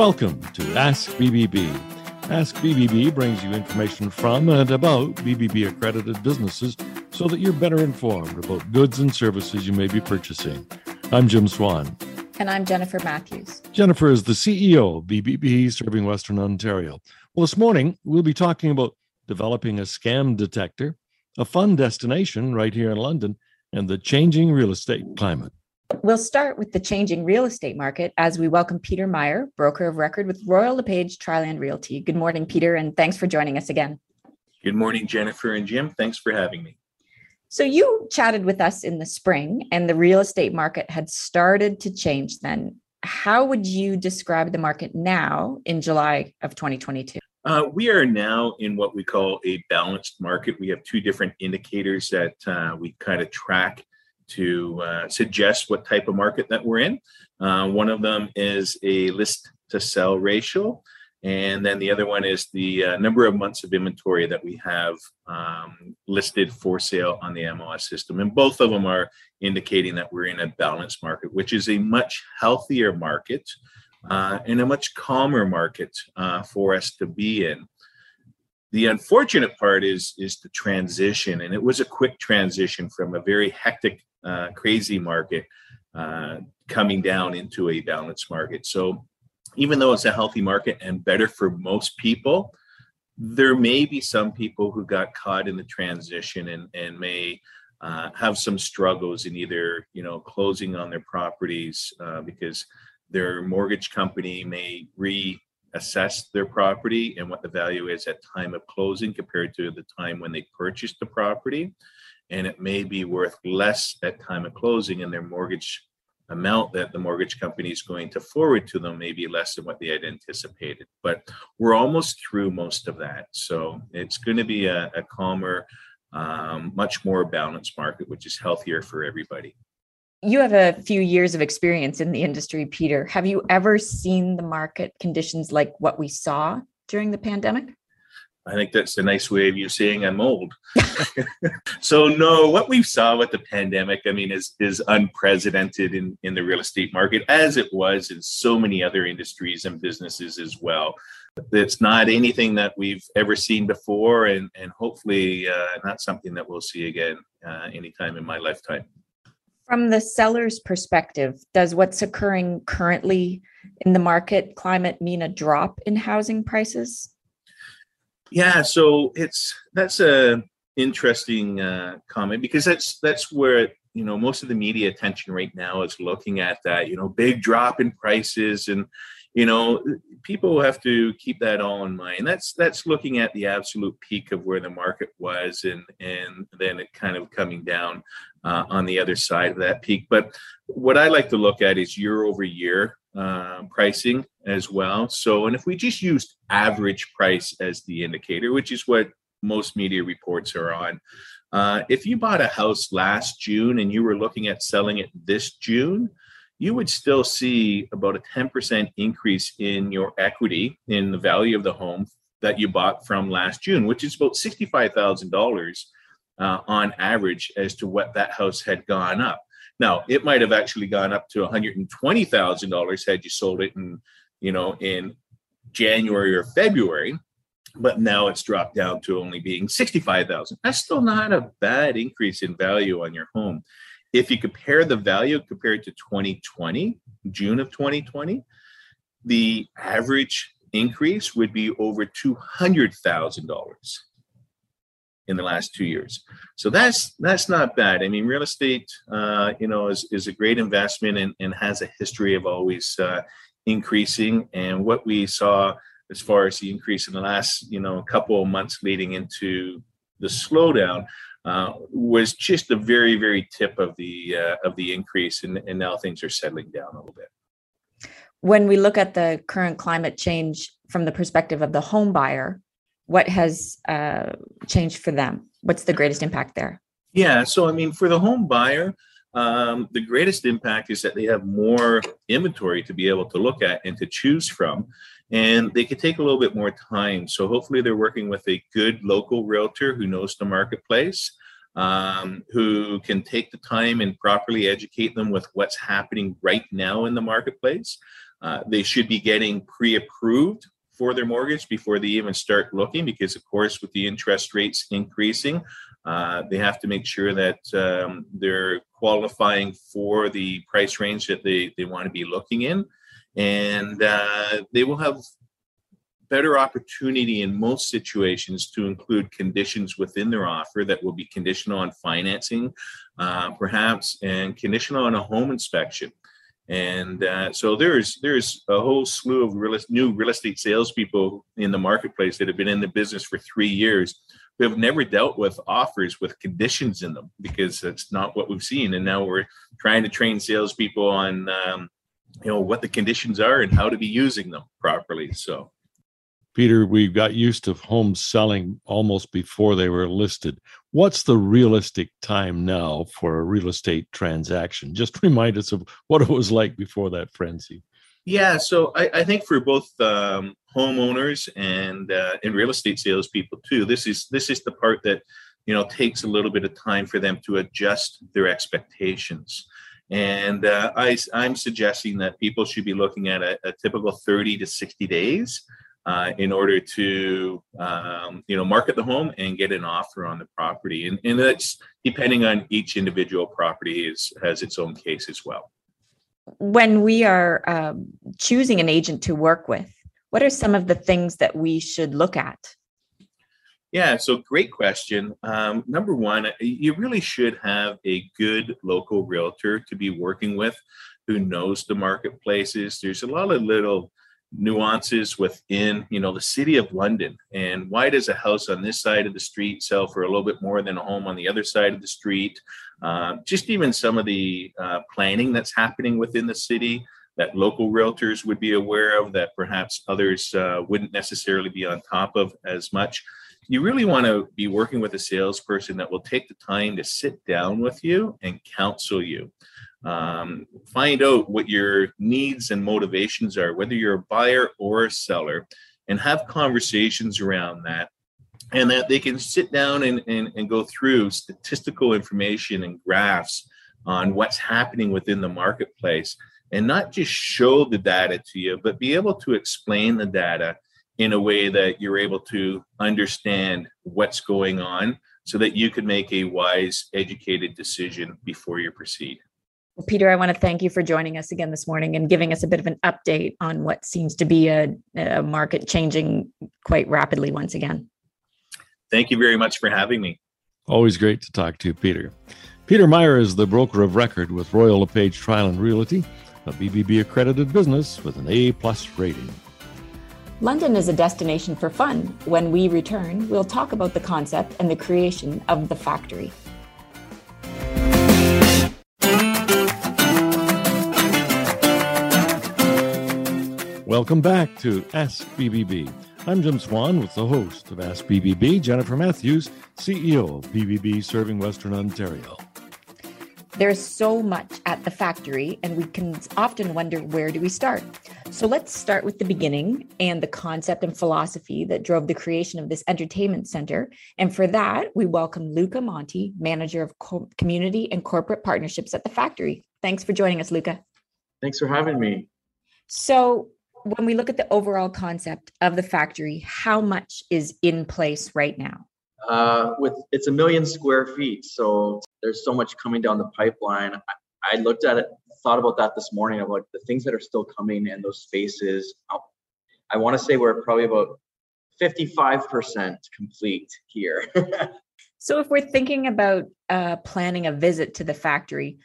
Welcome to Ask BBB. Ask BBB brings you information from and about BBB accredited businesses so that you're better informed about goods and services you may be purchasing. I'm Jim Swan. And I'm Jennifer Matthews. Jennifer is the CEO of BBB serving Western Ontario. Well, this morning we'll be talking about developing a scam detector, a fun destination right here in London, and the changing real estate climate. We'll start with the changing real estate market as we welcome Peter Meyer, broker of record with Royal LePage Triland Realty. Good morning, Peter, and thanks for joining us again. Good morning, Jennifer and Jim. Thanks for having me. So, you chatted with us in the spring, and the real estate market had started to change then. How would you describe the market now in July of 2022? Uh, we are now in what we call a balanced market. We have two different indicators that uh, we kind of track to uh, suggest what type of market that we're in. Uh, one of them is a list to sell ratio. And then the other one is the uh, number of months of inventory that we have um, listed for sale on the MLS system. And both of them are indicating that we're in a balanced market, which is a much healthier market uh, and a much calmer market uh, for us to be in. The unfortunate part is is the transition, and it was a quick transition from a very hectic uh, crazy market uh, coming down into a balanced market. So even though it's a healthy market and better for most people, there may be some people who got caught in the transition and, and may uh, have some struggles in either you know closing on their properties uh, because their mortgage company may reassess their property and what the value is at time of closing compared to the time when they purchased the property. And it may be worth less at time of closing and their mortgage amount that the mortgage company is going to forward to them may be less than what they had anticipated. But we're almost through most of that. So it's going to be a, a calmer um, much more balanced market which is healthier for everybody you have a few years of experience in the industry peter have you ever seen the market conditions like what we saw during the pandemic I think that's a nice way of you saying I'm old. so no, what we saw with the pandemic, I mean, is is unprecedented in, in the real estate market, as it was in so many other industries and businesses as well. It's not anything that we've ever seen before, and and hopefully uh, not something that we'll see again uh, anytime in my lifetime. From the seller's perspective, does what's occurring currently in the market climate mean a drop in housing prices? Yeah, so it's that's a interesting uh, comment because that's that's where you know most of the media attention right now is looking at that you know big drop in prices and you know people have to keep that all in mind that's that's looking at the absolute peak of where the market was and and then it kind of coming down uh, on the other side of that peak but what i like to look at is year over year uh, pricing as well. So, and if we just used average price as the indicator, which is what most media reports are on, uh, if you bought a house last June and you were looking at selling it this June, you would still see about a 10% increase in your equity in the value of the home that you bought from last June, which is about $65,000 uh, on average as to what that house had gone up. Now, it might have actually gone up to $120,000 had you sold it in, you know, in January or February, but now it's dropped down to only being 65,000. That's still not a bad increase in value on your home. If you compare the value compared to 2020, June of 2020, the average increase would be over $200,000 in the last two years. So that's that's not bad. I mean, real estate, uh, you know, is, is a great investment and, and has a history of always uh, increasing. And what we saw as far as the increase in the last, you know, couple of months leading into the slowdown uh, was just the very, very tip of the uh, of the increase, and, and now things are settling down a little bit. When we look at the current climate change from the perspective of the home buyer, what has uh, changed for them? What's the greatest impact there? Yeah, so I mean, for the home buyer, um, the greatest impact is that they have more inventory to be able to look at and to choose from, and they could take a little bit more time. So hopefully, they're working with a good local realtor who knows the marketplace, um, who can take the time and properly educate them with what's happening right now in the marketplace. uh, they should be getting pre-approved for their mortgage before they even start looking because of course with the interest rates increasing uh, they have to make sure that um, they're qualifying for the price range that they, they want to be looking in and uh, they will have better opportunity in most situations to include conditions within their offer that will be conditional on financing, uh, perhaps, and conditional on a home inspection. And uh, so there's there's a whole slew of real, new real estate salespeople in the marketplace that have been in the business for three years who have never dealt with offers with conditions in them because that's not what we've seen. And now we're trying to train salespeople on um, you know what the conditions are and how to be using them properly. So Peter, we got used to homes selling almost before they were listed. What's the realistic time now for a real estate transaction? Just remind us of what it was like before that frenzy. Yeah, so I, I think for both um, homeowners and uh, and real estate salespeople too, this is this is the part that you know takes a little bit of time for them to adjust their expectations. And uh, I, I'm suggesting that people should be looking at a, a typical 30 to 60 days uh, in order to um, you know market the home and get an offer on the property. And, and that's depending on each individual property is has its own case as well. When we are um, choosing an agent to work with what are some of the things that we should look at yeah so great question. Um, number one you really should have a good local realtor to be working with who knows the marketplaces. There's a lot of little nuances within you know the city of london. And why does a house on this side of the street sell for a little bit more than a home on the other side of the street? Uh, just even some of the uh, planning that's happening within the city that local realtors would be aware of that perhaps others uh, wouldn't necessarily be on top of as much you really want to be working with a salesperson that will take the time to sit down with you and counsel you um, find out what your needs and motivations are, whether you're a buyer or a seller, and have conversations around that. And that they can sit down and, and, and go through statistical information and graphs on what's happening within the marketplace and not just show the data to you, but be able to explain the data in a way that you're able to understand what's going on so that you can make a wise, educated decision before you proceed. Peter, I want to thank you for joining us again this morning and giving us a bit of an update on what seems to be a, a market changing quite rapidly once again. Thank you very much for having me. Always great to talk to you, Peter. Peter Meyer is the broker of record with Royal LePage Triland Realty, a BBB accredited business with an A plus rating. London is a destination for fun. When we return, we'll talk about the concept and the creation of the factory. Welcome back to Ask BBB. I'm Jim Swan with the host of Ask BBB, Jennifer Matthews, CEO of BBB Serving Western Ontario. There's so much at the factory, and we can often wonder where do we start? So let's start with the beginning and the concept and philosophy that drove the creation of this entertainment center. And for that, we welcome Luca Monti, manager of Co- community and corporate partnerships at the factory. Thanks for joining us, Luca. Thanks for having me. So, when we look at the overall concept of the factory, how much is in place right now? Uh, with it's a million square feet, so there's so much coming down the pipeline. I, I looked at it, thought about that this morning about the things that are still coming in those spaces. I want to say we're probably about 55% complete here. so, if we're thinking about uh, planning a visit to the factory,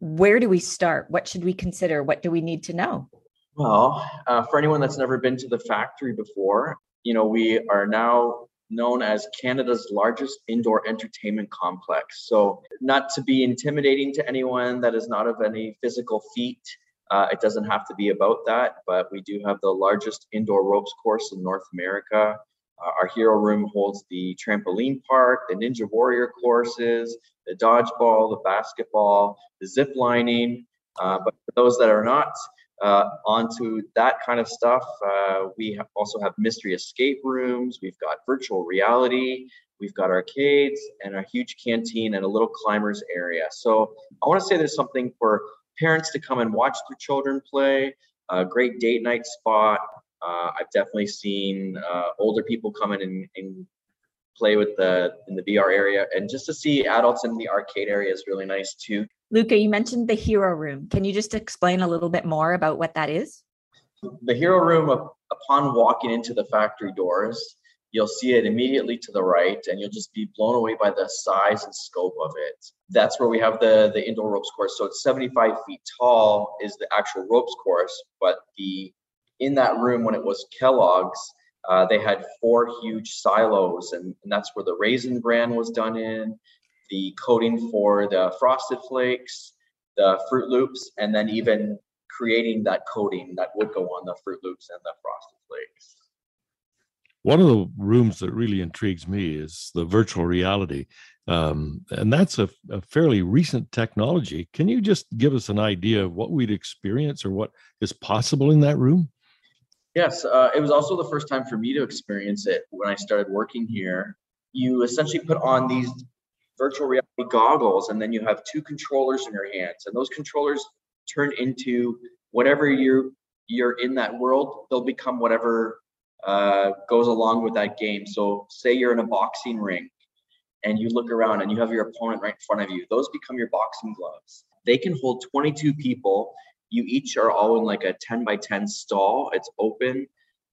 where do we start? What should we consider? What do we need to know? Well, uh, for anyone that's never been to the factory before, you know, we are now known as Canada's largest indoor entertainment complex. So, not to be intimidating to anyone that is not of any physical feat, uh, it doesn't have to be about that, but we do have the largest indoor ropes course in North America. Uh, our hero room holds the trampoline park, the Ninja Warrior courses, the dodgeball, the basketball, the zip lining. Uh, but for those that are not uh, onto that kind of stuff. Uh, we also have mystery escape rooms. We've got virtual reality. We've got arcades and a huge canteen and a little climbers area. So I want to say there's something for parents to come and watch their children play, a great date night spot. Uh, I've definitely seen uh, older people come in and, and, play with the in the VR area, and just to see adults in the arcade area is really nice too. Luca, you mentioned the Hero Room. Can you just explain a little bit more about what that is? The Hero Room, upon walking into the factory doors, you'll see it immediately to the right, and you'll just be blown away by the size and scope of it. That's where we have the the indoor ropes course. So it's 75 feet tall is the actual ropes course, but the in that room when it was Kellogg's, uh, they had four huge silos, and, and, that's where the raisin bran was done in, the coating for the frosted flakes, the Froot Loops, and then even creating that coating that would go on the Froot Loops and the frosted flakes. One of the rooms that really intrigues me is the virtual reality. Um, and that's a, a, fairly recent technology. Can you just give us an idea of what we'd experience or what is possible in that room? Yes, uh, it was also the first time for me to experience it when I started working here. You essentially put on these virtual reality goggles, and then you have two controllers in your hands, and those controllers turn into whatever you're you're in that world. They'll become whatever uh, goes along with that game. So, say you're in a boxing ring, and you look around and you have your opponent right in front of you. Those become your boxing gloves. They can hold 22 people you each are all in like a 10 by 10 stall. It's open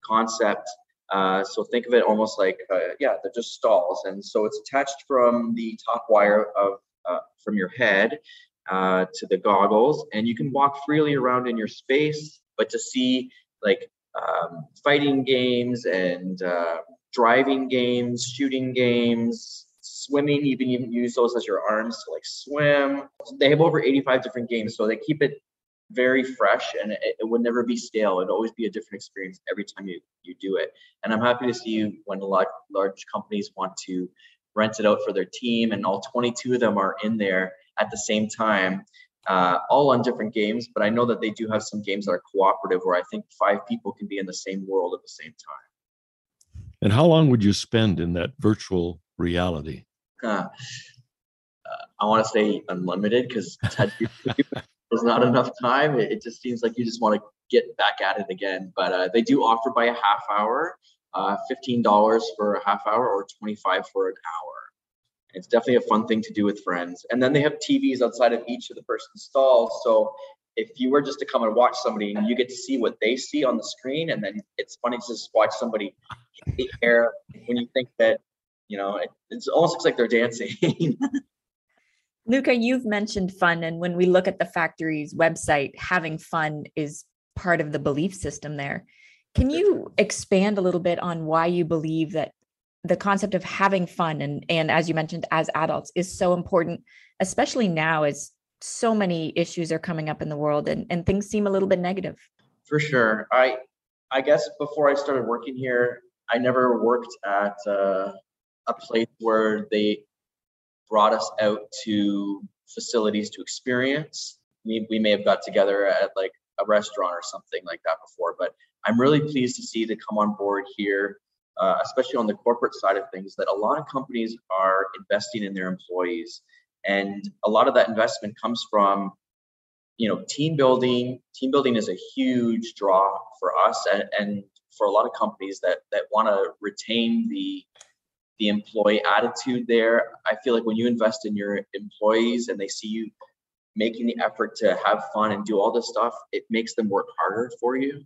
concept. Uh, so think of it almost like, uh, yeah, they're just stalls. And so it's attached from the top wire of uh, from your head uh, to the goggles, and you can walk freely around in your space. But to see like um, fighting games and uh, driving games, shooting games, swimming, you can even use those as your arms to like swim. They have over 85 different games, so they keep it very fresh and it, it, would never be stale. It'd always be a different experience every time you, you do it. And I'm happy to see you when a lot large companies want to rent it out for their team and all 22 of them are in there at the same time, uh, all on different games. But I know that they do have some games that are cooperative where I think five people can be in the same world at the same time. And how long would you spend in that virtual reality? Uh, I want to say unlimited because there's not enough time. It, it, just seems like you just want to get back at it again. But uh, they do offer by a half hour, uh, $15 for a half hour or 25 for an hour. It's definitely a fun thing to do with friends. And then they have TVs outside of each of the person's stalls. So if you were just to come and watch somebody and you get to see what they see on the screen, and then it's funny to just watch somebody hit the air when you think that, you know, it, it almost looks like they're dancing. Luca, you've mentioned fun. And when we look at the factory's website, having fun is part of the belief system there. Can you expand a little bit on why you believe that the concept of having fun and, and as you mentioned, as adults is so important, especially now as so many issues are coming up in the world and, and things seem a little bit negative? For sure. I I guess before I started working here, I never worked at uh, a place where they brought us out to facilities to experience. We, we may have got together at like a restaurant or something like that before, but I'm really pleased to see to come on board here, uh, especially on the corporate side of things, that a lot of companies are investing in their employees. And a lot of that investment comes from, you know, team building. Team building is a huge draw for us and, and for a lot of companies that that want to retain the the employee attitude there. I feel like when you invest in your employees and they see you making the effort to have fun and do all this stuff, it makes them work harder for you.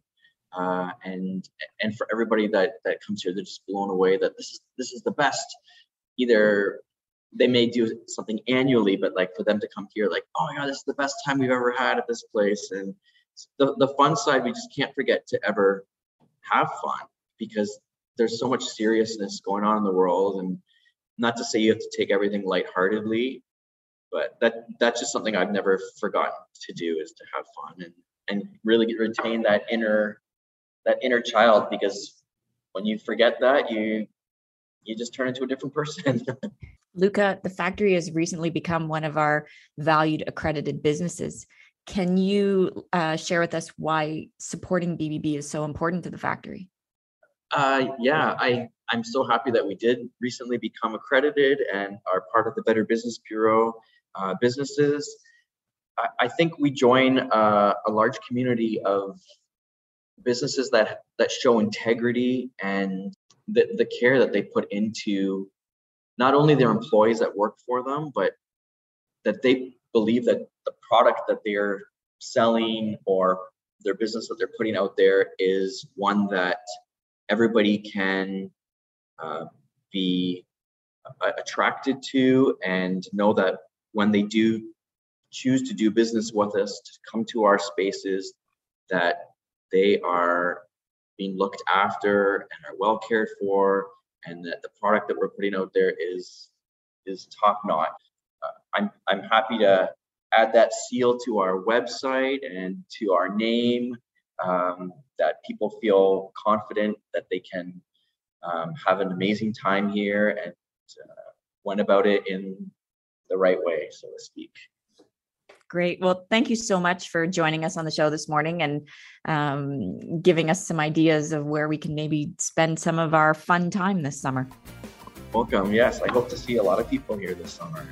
Uh, and and for everybody that that comes here, they're just blown away that this is this is the best. Either they may do something annually, but like for them to come here, like, oh yeah, this is the best time we've ever had at this place. And the the fun side, we just can't forget to ever have fun because there's so much seriousness going on in the world and not to say you have to take everything lightheartedly but that that's just something I've never forgotten to do is to have fun and and really retain that inner that inner child because when you forget that you you just turn into a different person. Luca, the factory has recently become one of our valued accredited businesses. Can you uh, share with us why supporting BBB is so important to the factory? Uh, yeah, I I'm so happy that we did recently become accredited and are part of the Better Business Bureau uh, businesses. I, I, think we join uh, a large community of businesses that that show integrity and the, the care that they put into not only their employees that work for them, but that they believe that the product that they're selling or their business that they're putting out there is one that everybody can uh, be uh, attracted to and know that when they do choose to do business with us to come to our spaces that they are being looked after and are well cared for and that the product that we're putting out there is is top notch. Uh, i'm i'm happy to add that seal to our website and to our name um, that people feel confident that they can um, have an amazing time here and uh, went about it in the right way so to speak Great. Well, thank you so much for joining us on the show this morning and um, giving us some ideas of where we can maybe spend some of our fun time this summer. Welcome. Yes, I hope to see a lot of people here this summer.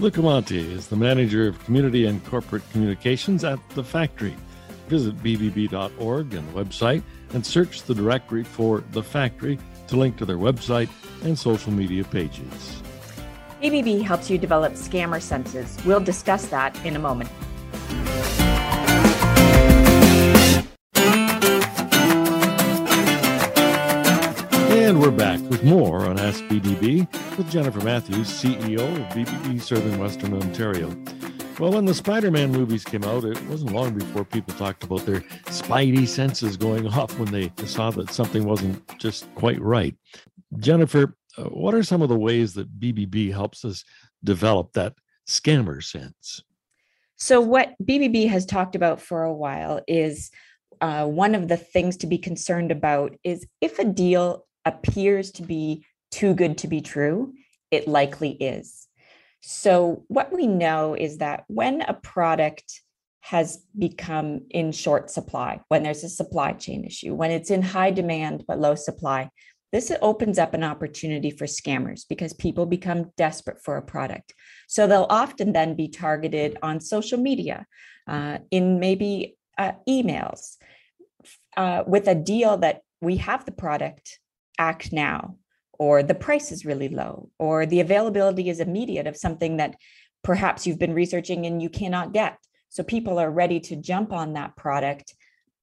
Luca Monti is the manager of community and corporate communications at The Factory. Visit bbb.org and the website and search the directory for The Factory to link to their website and social media pages. BBB helps you develop scammer senses. We'll discuss that in a moment. And we're back with more on Ask BBB with Jennifer Matthews, CEO of BBB Serving Western Ontario. Well, when the Spider Man movies came out, it wasn't long before people talked about their spidey senses going off when they saw that something wasn't just quite right. Jennifer, uh, what are some of the ways that BBB helps us develop that scammer sense? So, what BBB has talked about for a while is uh, one of the things to be concerned about is if a deal appears to be too good to be true, it likely is. So, what we know is that when a product has become in short supply, when there's a supply chain issue, when it's in high demand but low supply, this opens up an opportunity for scammers because people become desperate for a product. So they'll often then be targeted on social media, uh, in maybe uh, emails, uh, with a deal that we have the product, act now, or the price is really low, or the availability is immediate of something that perhaps you've been researching and you cannot get. So people are ready to jump on that product,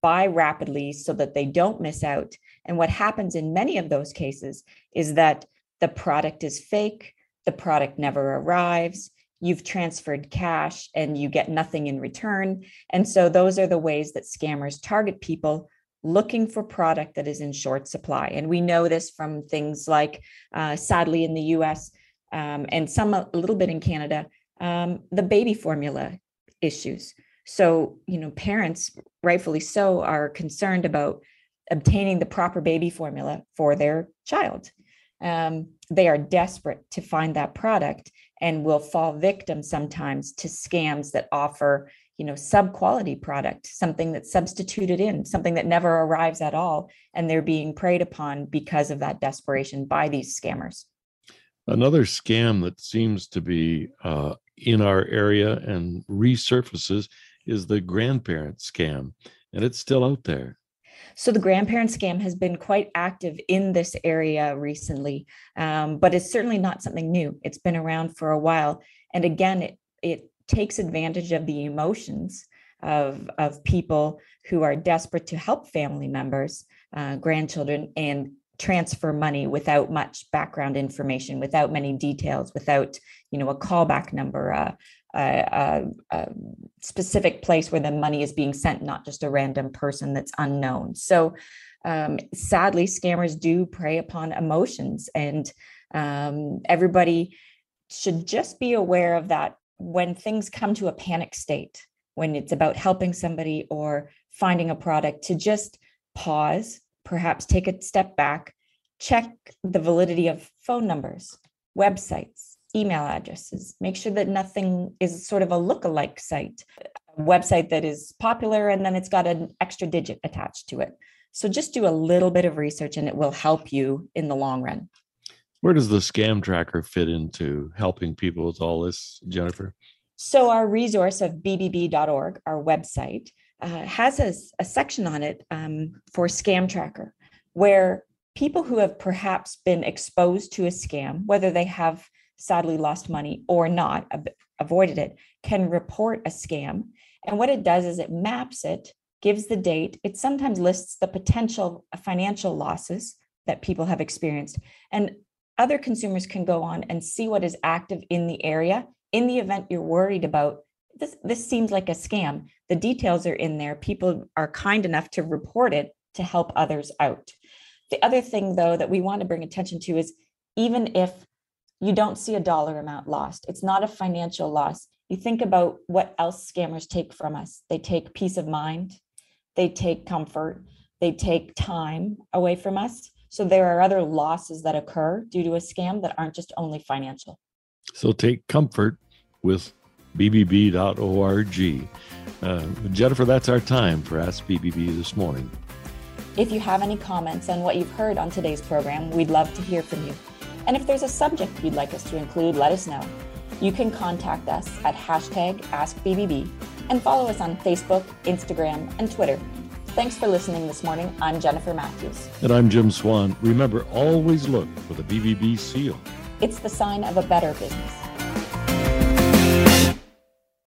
buy rapidly so that they don't miss out and what happens in many of those cases is that the product is fake, the product never arrives, you've transferred cash and you get nothing in return. And so those are the ways that scammers target people looking for product that is in short supply. And we know this from things like, uh, sadly, in the US um, and some a little bit in Canada, um, the baby formula issues. So, you know, parents, rightfully so, are concerned about obtaining the proper baby formula for their child. Um, they are desperate to find that product and will fall victim sometimes to scams that offer you know sub quality product something that's substituted in something that never arrives at all and they're being preyed upon because of that desperation by these scammers another scam that seems to be uh, in our area and resurfaces is the grandparent scam and it's still out there so the grandparent scam has been quite active in this area recently, um, but it's certainly not something new. It's been around for a while. And again, it, it takes advantage of the emotions of, of people who are desperate to help family members, uh, grandchildren, and transfer money without much background information, without many details, without you know a callback number, a, a, specific place where the money is being sent, not just a random person that's unknown. So, um, sadly, scammers do prey upon emotions, and um, everybody should just be aware of that when things come to a panic state, when it's about helping somebody or finding a product, to just pause, perhaps take a step back, check the validity of phone numbers, websites email addresses. Make sure that nothing is sort of a look-alike site, a website that is popular and then it's got an extra digit attached to it. So just do a little bit of research and it will help you in the long run. Where does the scam tracker fit into helping people with all this, Jennifer? So, our resource of bbb.org, our website, uh, has a, a, section on it um, for Scam Tracker, where people who have perhaps been exposed to a scam, whether they have sadly lost money or not, ab- avoided it, can report a scam. And what it does is it maps it, gives the date, it sometimes lists the potential financial losses that people have experienced. And other consumers can go on and see what is active in the area. In the event you're worried about this this seems like a scam. The details are in there. People are kind enough to report it to help others out. The other thing though that we want to bring attention to is even if you don't see a dollar amount lost. It's not a financial loss. You think about what else scammers take from us. They take peace of mind. They take comfort. They take time away from us. So there are other losses that occur due to a scam that aren't just only financial. So take comfort with bbb.org. Uh, Jennifer, that's our time for Ask BBB this morning. If you have any comments on what you've heard on today's program, we'd love to hear from you. And if there's a subject you'd like us to include, let us know. You can contact us at hashtag AskBBB and follow us on Facebook, Instagram, and Twitter. Thanks for listening this morning. I'm Jennifer Matthews. And I'm Jim Swan. Remember, always look for the BBB seal. It's the sign of a better business.